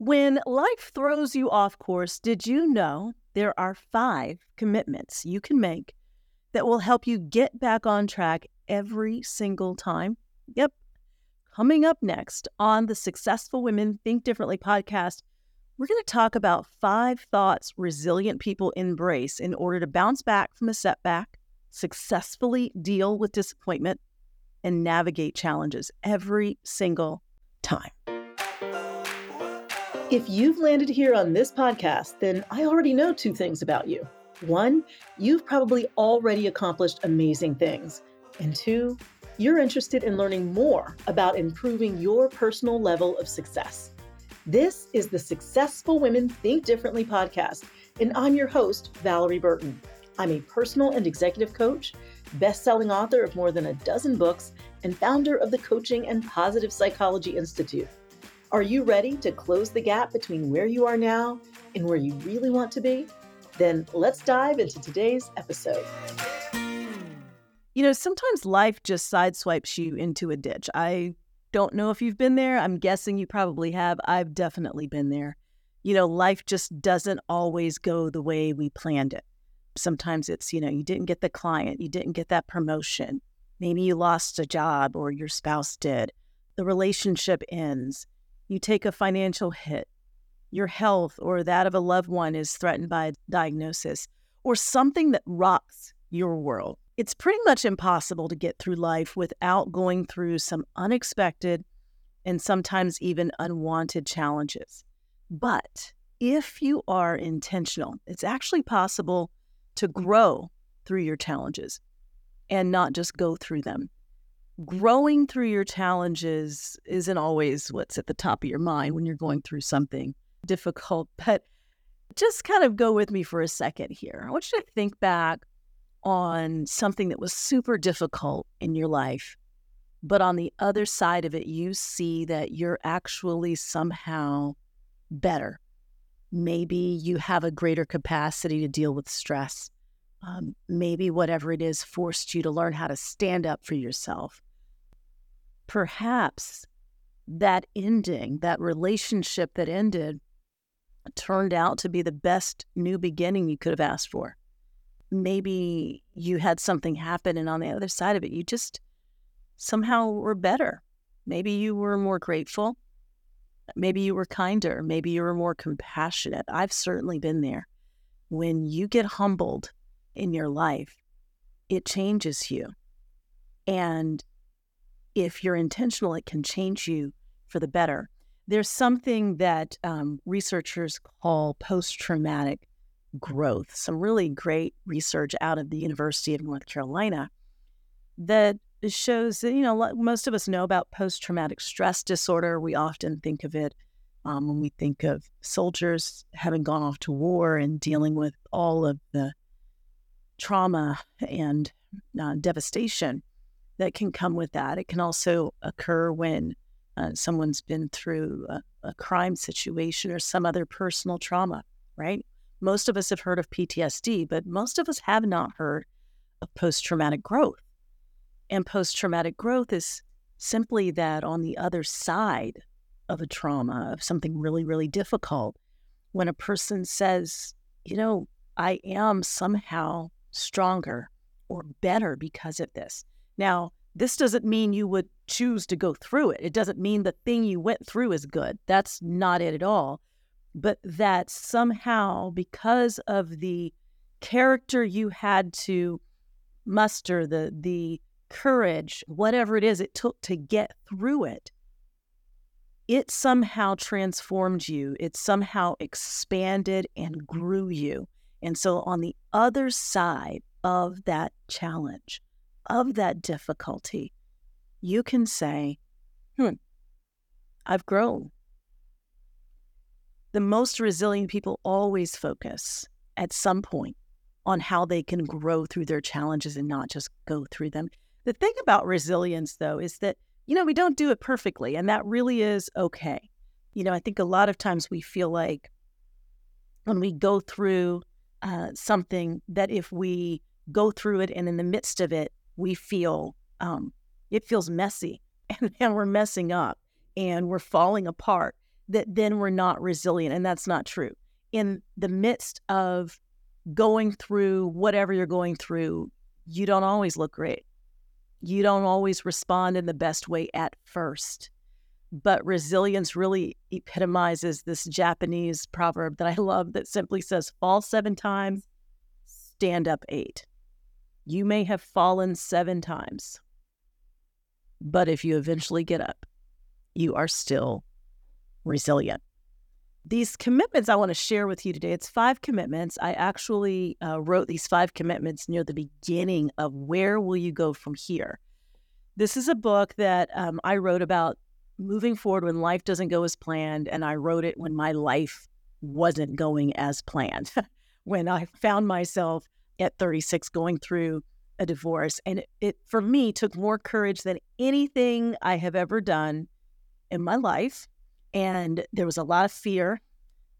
When life throws you off course, did you know there are five commitments you can make that will help you get back on track every single time? Yep. Coming up next on the Successful Women Think Differently podcast, we're going to talk about five thoughts resilient people embrace in order to bounce back from a setback, successfully deal with disappointment, and navigate challenges every single time. If you've landed here on this podcast, then I already know two things about you. One, you've probably already accomplished amazing things. And two, you're interested in learning more about improving your personal level of success. This is the Successful Women Think Differently podcast, and I'm your host, Valorie Burton. I'm a personal and executive coach, best selling author of more than a dozen books, and founder of the Coaching and Positive Psychology Institute. Are you ready to close the gap between where you are now and where you really want to be? Then let's dive into today's episode. You know, sometimes life just sideswipes you into a ditch. I don't know if you've been there. I'm guessing you probably have. I've definitely been there. You know, life just doesn't always go the way we planned it. Sometimes it's, you know, you didn't get the client, you didn't get that promotion. Maybe you lost a job or your spouse did. The relationship ends. You take a financial hit. Your health or that of a loved one is threatened by a diagnosis or something that rocks your world. It's pretty much impossible to get through life without going through some unexpected and sometimes even unwanted challenges. But if you are intentional, it's actually possible to grow through your challenges and not just go through them. Growing through your challenges isn't always what's at the top of your mind when you're going through something difficult, but just kind of go with me for a second here. I want you to think back on something that was super difficult in your life, but on the other side of it, you see that you're actually somehow better. Maybe you have a greater capacity to deal with stress. Um, maybe whatever it is forced you to learn how to stand up for yourself. Perhaps that ending, that relationship that ended, turned out to be the best new beginning you could have asked for maybe you had something happen and on the other side of it, you just somehow were better. Maybe you were more grateful. Maybe you were kinder. Maybe you were more compassionate. I've certainly been there. When you get humbled in your life, it changes you. And if you're intentional, it can change you for the better. There's something that um, researchers call post traumatic growth, some really great research out of the University of North Carolina that shows that, you know, most of us know about post traumatic stress disorder. We often think of it um, when we think of soldiers having gone off to war and dealing with all of the trauma and uh, devastation that can come with that. It can also occur when uh, someone's been through a, a crime situation or some other personal trauma, right? Most of us have heard of PTSD, but most of us have not heard of post traumatic growth. And post traumatic growth is simply that on the other side of a trauma, of something really, really difficult, when a person says, you know, I am somehow stronger or better because of this. Now, this doesn't mean you would choose to go through it. It doesn't mean the thing you went through is good. That's not it at all but that somehow, because of the character you had to muster, the the courage, whatever it is it took to get through it, it somehow transformed you. It somehow expanded and grew you. And so, on the other side of that challenge, of that difficulty, you can say, hmm, I've grown the most resilient people always focus at some point on how they can grow through their challenges and not just go through them. The thing about resilience, though, is that, you know, we don't do it perfectly, and that really is okay. You know, I think a lot of times we feel like when we go through uh, something that if we go through it and in the midst of it, we feel um, it feels messy and, and we're messing up and we're falling apart that then we're not resilient. And that's not true. In the midst of going through whatever you're going through, you don't always look great. You don't always respond in the best way at first. But resilience really epitomizes this Japanese proverb that I love that simply says, fall seven times, stand up eight. You may have fallen seven times, but if you eventually get up, you are still resilient. These commitments I want to share with you today, it's five commitments. I actually uh, wrote these five commitments near the beginning of Where Will You Go From Here? This is a book that um, I wrote about moving forward when life doesn't go as planned. And I wrote it when my life wasn't going as planned, when I found myself at 36 going through a divorce. And it, it, for me, took more courage than anything I have ever done in my life. And there was a lot of fear.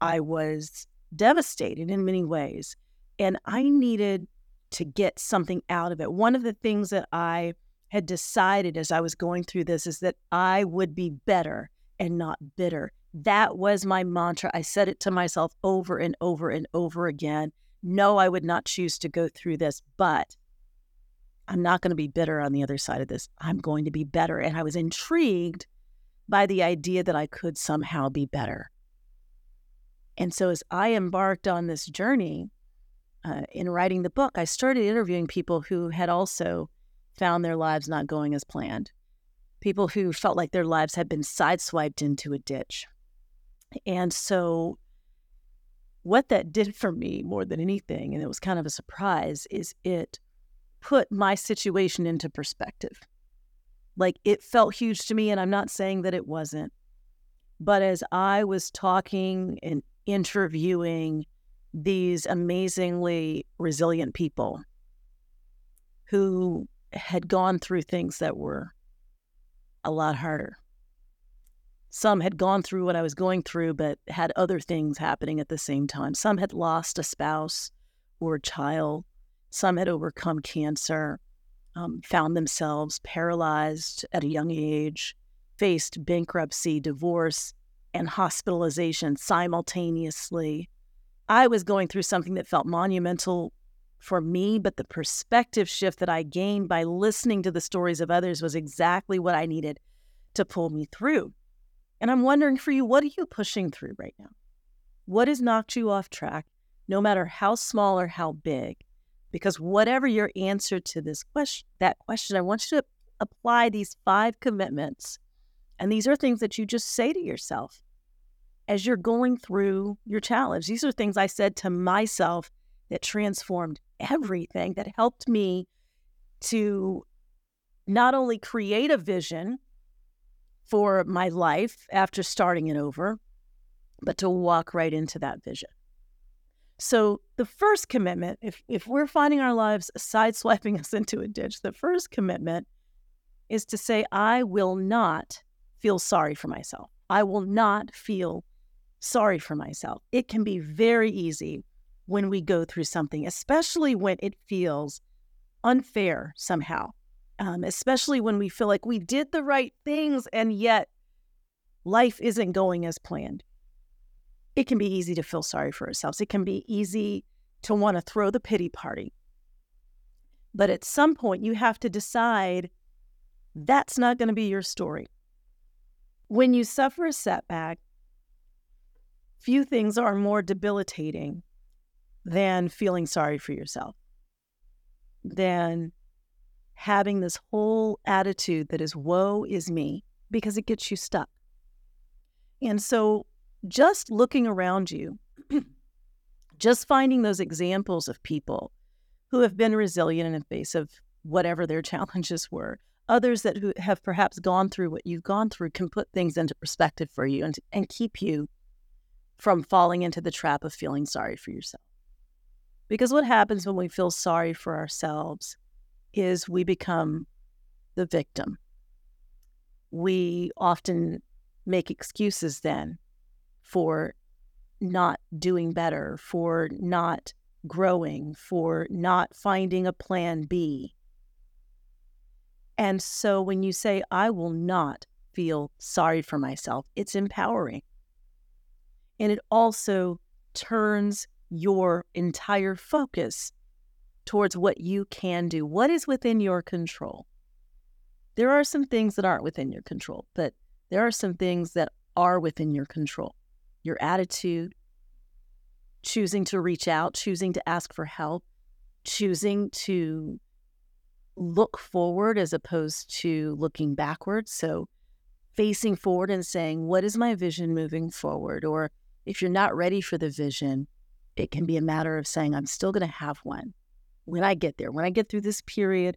I was devastated in many ways. And I needed to get something out of it. One of the things that I had decided as I was going through this is that I would be better and not bitter. That was my mantra. I said it to myself over and over and over again. No, I would not choose to go through this, but I'm not going to be bitter on the other side of this. I'm going to be better. And I was intrigued by the idea that I could somehow be better. And so, as I embarked on this journey uh, in writing the book, I started interviewing people who had also found their lives not going as planned, people who felt like their lives had been sideswiped into a ditch. And so, what that did for me more than anything, and it was kind of a surprise, is it put my situation into perspective. Like it felt huge to me, and I'm not saying that it wasn't. But as I was talking and interviewing these amazingly resilient people who had gone through things that were a lot harder. Some had gone through what I was going through, but had other things happening at the same time. Some had lost a spouse or a child some had overcome cancer, um, found themselves paralyzed at a young age, faced bankruptcy, divorce, and hospitalization simultaneously. I was going through something that felt monumental for me, but the perspective shift that I gained by listening to the stories of others was exactly what I needed to pull me through. And I'm wondering for you, what are you pushing through right now? What has knocked you off track, no matter how small or how big? Because whatever your answer to this question, that question, I want you to apply these five commitments. And these are things that you just say to yourself as you're going through your challenge. These are things I said to myself that transformed everything, that helped me to not only create a vision for my life after starting it over, but to walk right into that vision. So the first commitment, if if we're finding our lives sideswiping us into a ditch, the first commitment is to say, I will not feel sorry for myself. I will not feel sorry for myself. It can be very easy when we go through something, especially when it feels unfair somehow, um, especially when we feel like we did the right things and yet life isn't going as planned it can be easy to feel sorry for ourselves. It can be easy to want to throw the pity party. But at some point, you have to decide that's not going to be your story. When you suffer a setback, few things are more debilitating than feeling sorry for yourself, than having this whole attitude that is woe is me, because it gets you stuck. And so just looking around you, just finding those examples of people who have been resilient in the face of whatever their challenges were, others that who have perhaps gone through what you've gone through can put things into perspective for you and, and keep you from falling into the trap of feeling sorry for yourself. Because what happens when we feel sorry for ourselves is we become the victim. We often make excuses then for not doing better, for not growing, for not finding a plan B. And so when you say, I will not feel sorry for myself, it's empowering. And it also turns your entire focus towards what you can do, what is within your control. There are some things that aren't within your control, but there are some things that are within your control. Your attitude, choosing to reach out, choosing to ask for help, choosing to look forward as opposed to looking backwards. So, facing forward and saying, What is my vision moving forward? Or if you're not ready for the vision, it can be a matter of saying, I'm still going to have one when I get there, when I get through this period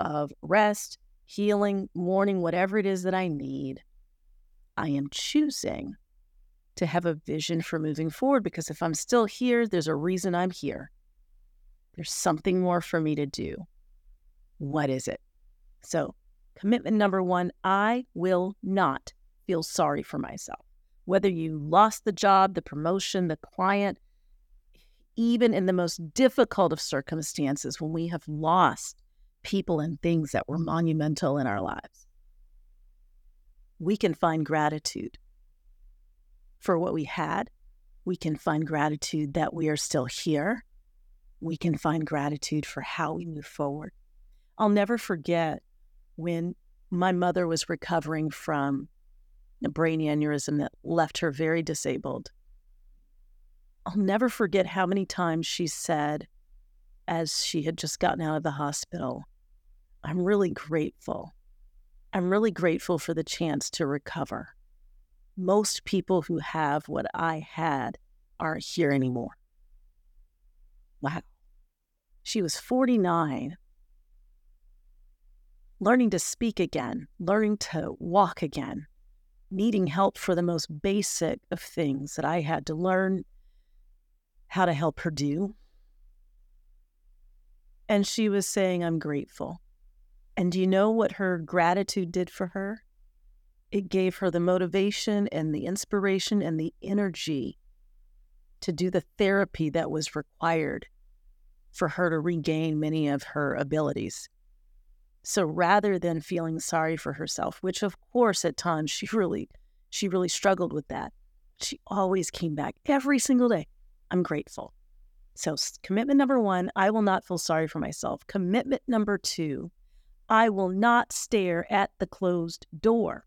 of rest, healing, mourning, whatever it is that I need, I am choosing to have a vision for moving forward because if I'm still here, there's a reason I'm here. There's something more for me to do. What is it? So, commitment number one I will not feel sorry for myself. Whether you lost the job, the promotion, the client, even in the most difficult of circumstances when we have lost people and things that were monumental in our lives, we can find gratitude for what we had. We can find gratitude that we are still here. We can find gratitude for how we move forward. I'll never forget when my mother was recovering from a brain aneurysm that left her very disabled. I'll never forget how many times she said, as she had just gotten out of the hospital, I'm really grateful. I'm really grateful for the chance to recover. Most people who have what I had aren't here anymore. Wow. She was 49 learning to speak again, learning to walk again, needing help for the most basic of things that I had to learn how to help her do. And she was saying, I'm grateful. And do you know what her gratitude did for her? It gave her the motivation and the inspiration and the energy to do the therapy that was required for her to regain many of her abilities. So rather than feeling sorry for herself, which of course at times she really she really struggled with that, she always came back every single day. I'm grateful. So commitment number 1, I will not feel sorry for myself. Commitment number 2, I will not stare at the closed door.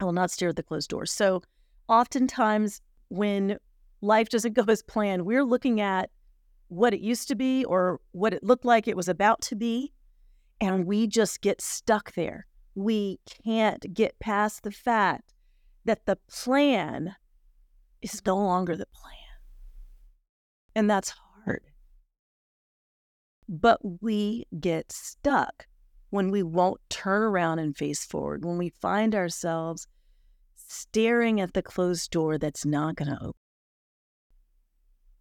I will not stare at the closed door. So oftentimes when life doesn't go as planned, we're looking at what it used to be or what it looked like it was about to be and we just get stuck there. We can't get past the fact that the plan is no longer the plan. And that's hard. But we get stuck when we won't turn around and face forward, when we find ourselves staring at the closed door that's not going to open.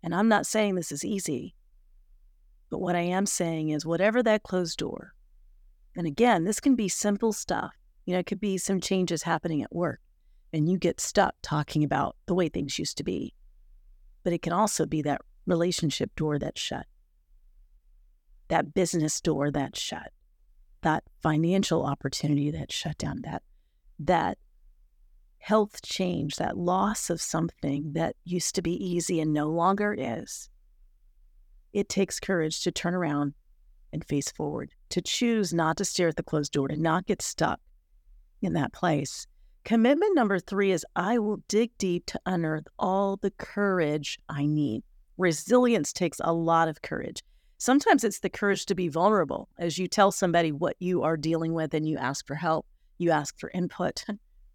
And I'm not saying this is easy, but what I am saying is whatever that closed door, and again, this can be simple stuff. You know, it could be some changes happening at work and you get stuck talking about the way things used to be. But it can also be that relationship door that's shut, that business door that's shut, that financial opportunity that's shut down, that that health change, that loss of something that used to be easy and no longer is. It takes courage to turn around and face forward, to choose not to stare at the closed door, to not get stuck in that place. Commitment number three is I will dig deep to unearth all the courage I need. Resilience takes a lot of courage. Sometimes it's the courage to be vulnerable as you tell somebody what you are dealing with and you ask for help, you ask for input.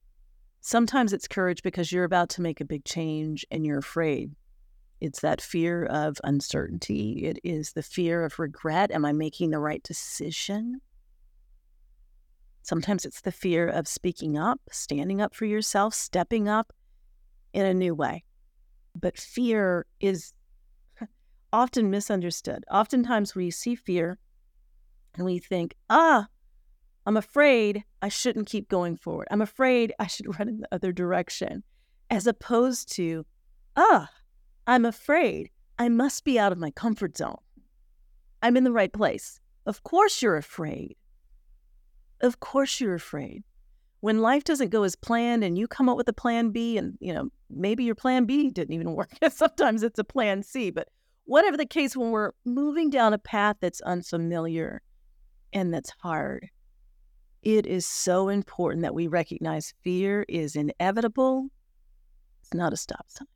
Sometimes it's courage because you're about to make a big change and you're afraid. It's that fear of uncertainty. It is the fear of regret. Am I making the right decision? Sometimes it's the fear of speaking up, standing up for yourself, stepping up in a new way. But fear is often misunderstood. Oftentimes we see fear and we think, ah, I'm afraid I shouldn't keep going forward. I'm afraid I should run in the other direction, as opposed to, ah, I'm afraid. I must be out of my comfort zone. I'm in the right place. Of course you're afraid. Of course you're afraid. When life doesn't go as planned and you come up with a plan B and, you know, maybe your plan B didn't even work. Sometimes it's a plan C, but whatever the case, when we're moving down a path that's unfamiliar and that's hard, it is so important that we recognize fear is inevitable. It's not a stop sign.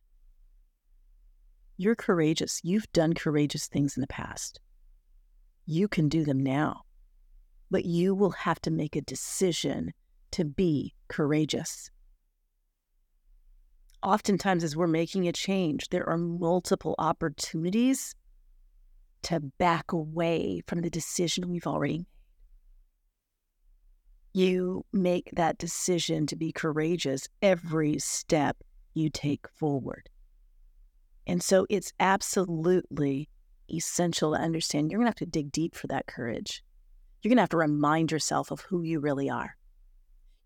You're courageous. You've done courageous things in the past. You can do them now, but you will have to make a decision to be courageous. Oftentimes, as we're making a change, there are multiple opportunities to back away from the decision we've already made. You make that decision to be courageous every step you take forward. And so it's absolutely essential to understand you're going to have to dig deep for that courage. You're going to have to remind yourself of who you really are.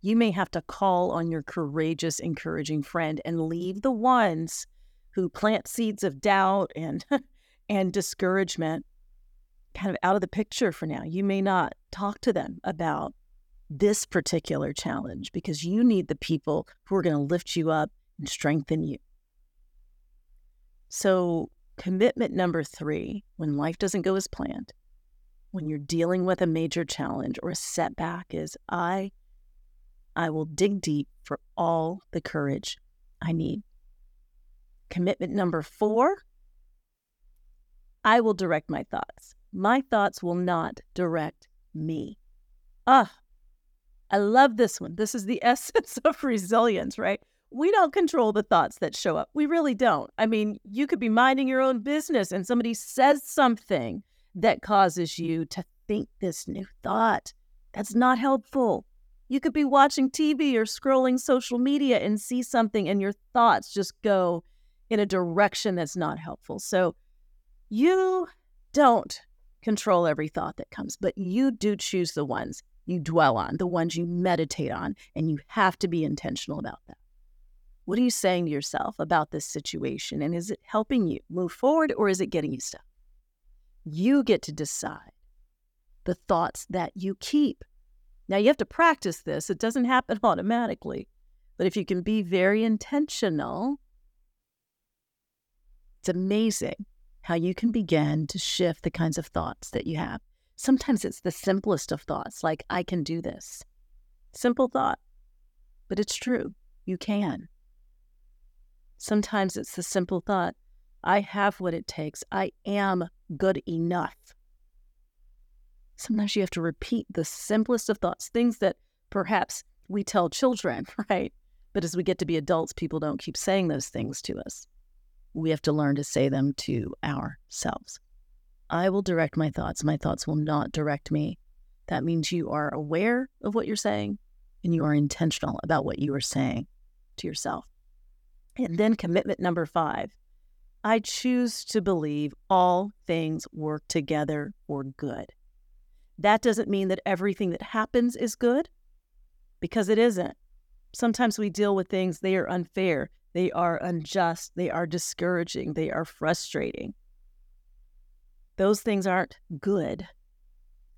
You may have to call on your courageous, encouraging friend and leave the ones who plant seeds of doubt and and discouragement kind of out of the picture for now. You may not talk to them about this particular challenge because you need the people who are going to lift you up and strengthen you. So, commitment number three when life doesn't go as planned, when you're dealing with a major challenge or a setback, is I, I will dig deep for all the courage I need. Commitment number four, I will direct my thoughts. My thoughts will not direct me. Ah, I love this one. This is the essence of resilience, right? We don't control the thoughts that show up. We really don't. I mean, you could be minding your own business and somebody says something that causes you to think this new thought. That's not helpful. You could be watching TV or scrolling social media and see something, and your thoughts just go in a direction that's not helpful. So you don't control every thought that comes, but you do choose the ones you dwell on, the ones you meditate on, and you have to be intentional about that. What are you saying to yourself about this situation? And is it helping you move forward or is it getting you stuck? You get to decide the thoughts that you keep. Now, you have to practice this, it doesn't happen automatically. But if you can be very intentional, it's amazing how you can begin to shift the kinds of thoughts that you have. Sometimes it's the simplest of thoughts, like, I can do this. Simple thought, but it's true. You can. Sometimes it's the simple thought, I have what it takes. I am good enough. Sometimes you have to repeat the simplest of thoughts, things that perhaps we tell children, right? But as we get to be adults, people don't keep saying those things to us. We have to learn to say them to ourselves. I will direct my thoughts. My thoughts will not direct me. That means you are aware of what you're saying and you are intentional about what you are saying to yourself. And then commitment number five I choose to believe all things work together for good. That doesn't mean that everything that happens is good because it isn't. Sometimes we deal with things, they are unfair, they are unjust, they are discouraging, they are frustrating those things aren't good,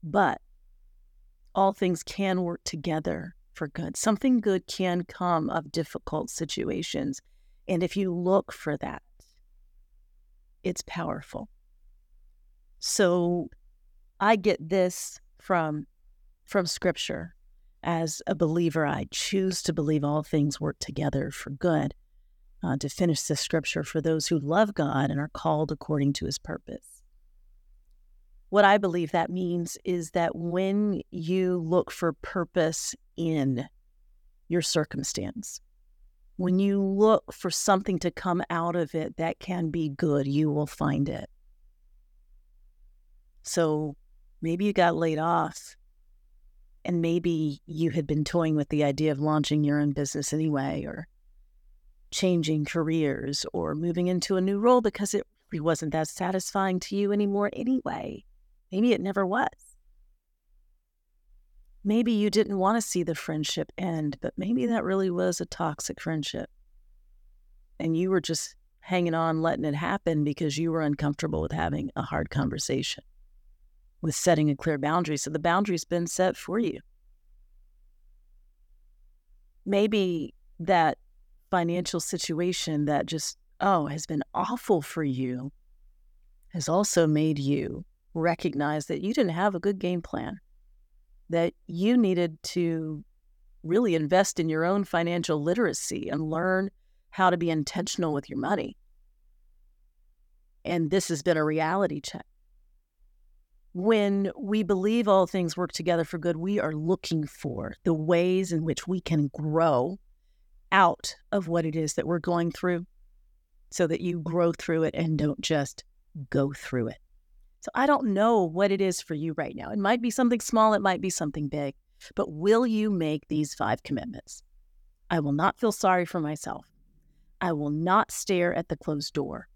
but all things can work together for good. Something good can come of difficult situations. And if you look for that, it's powerful. So I get this from from scripture. As a believer, I choose to believe all things work together for good. Uh, to finish the scripture for those who love God and are called according to his purpose. What I believe that means is that when you look for purpose in your circumstance, when you look for something to come out of it that can be good, you will find it. So maybe you got laid off, and maybe you had been toying with the idea of launching your own business anyway, or changing careers, or moving into a new role because it really wasn't that satisfying to you anymore anyway. Maybe it never was. Maybe you didn't want to see the friendship end, but maybe that really was a toxic friendship. And you were just hanging on, letting it happen because you were uncomfortable with having a hard conversation, with setting a clear boundary. So the boundary's been set for you. Maybe that financial situation that just, oh, has been awful for you has also made you recognize that you didn't have a good game plan, that you needed to really invest in your own financial literacy and learn how to be intentional with your money. And this has been a reality check. When we believe all things work together for good, we are looking for the ways in which we can grow out of what it is that we're going through so that you grow through it and don't just go through it. So I don't know what it is for you right now. It might be something small, it might be something big, but will you make these five commitments? I will not feel sorry for myself. I will not stare at the closed door.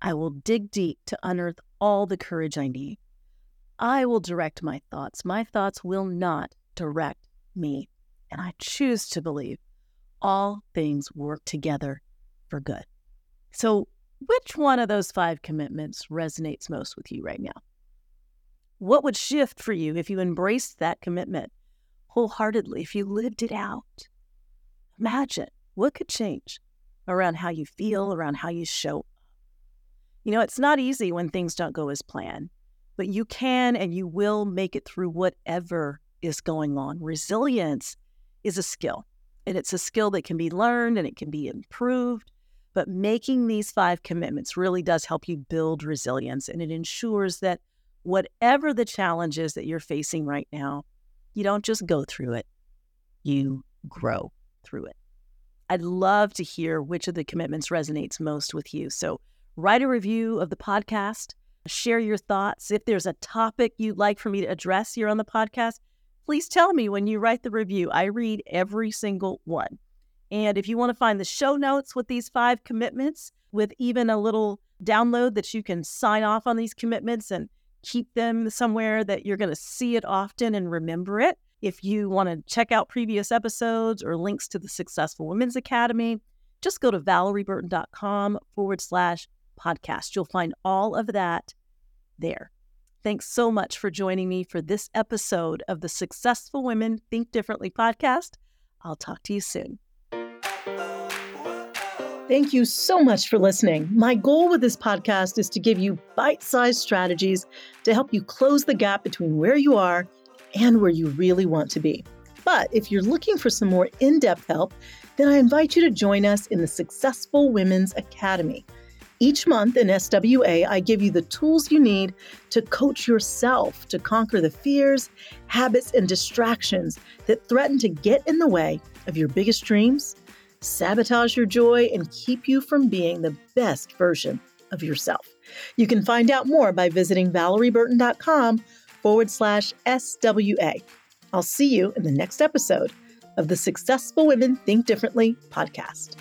I will dig deep to unearth all the courage I need. I will direct my thoughts. My thoughts will not direct me. And I choose to believe all things work together for good. So, which one of those five commitments resonates most with you right now? What would shift for you if you embraced that commitment wholeheartedly, if you lived it out? Imagine what could change around how you feel, around how you show up. You know, it's not easy when things don't go as planned, but you can and you will make it through whatever is going on. Resilience is a skill, and it's a skill that can be learned and it can be improved. But making these five commitments really does help you build resilience and it ensures that whatever the challenges that you're facing right now, you don't just go through it, you grow through it. I'd love to hear which of the commitments resonates most with you. So write a review of the podcast, share your thoughts. If there's a topic you'd like for me to address here on the podcast, please tell me when you write the review. I read every single one. And if you want to find the show notes with these five commitments, with even a little download that you can sign off on these commitments and keep them somewhere that you're going to see it often and remember it. If you want to check out previous episodes or links to the Successful Women's Academy, just go to valorieburton.com forward slash podcast. You'll find all of that there. Thanks so much for joining me for this episode of the Successful Women Think Differently podcast. I'll talk to you soon. Thank you so much for listening. My goal with this podcast is to give you bite sized strategies to help you close the gap between where you are and where you really want to be. But if you're looking for some more in depth help, then I invite you to join us in the Successful Women's Academy. Each month in SWA, I give you the tools you need to coach yourself to conquer the fears, habits, and distractions that threaten to get in the way of your biggest dreams sabotage your joy, and keep you from being the best version of yourself. You can find out more by visiting valorieburton.com forward slash SWA. I'll see you in the next episode of the Successful Women Think Differently podcast.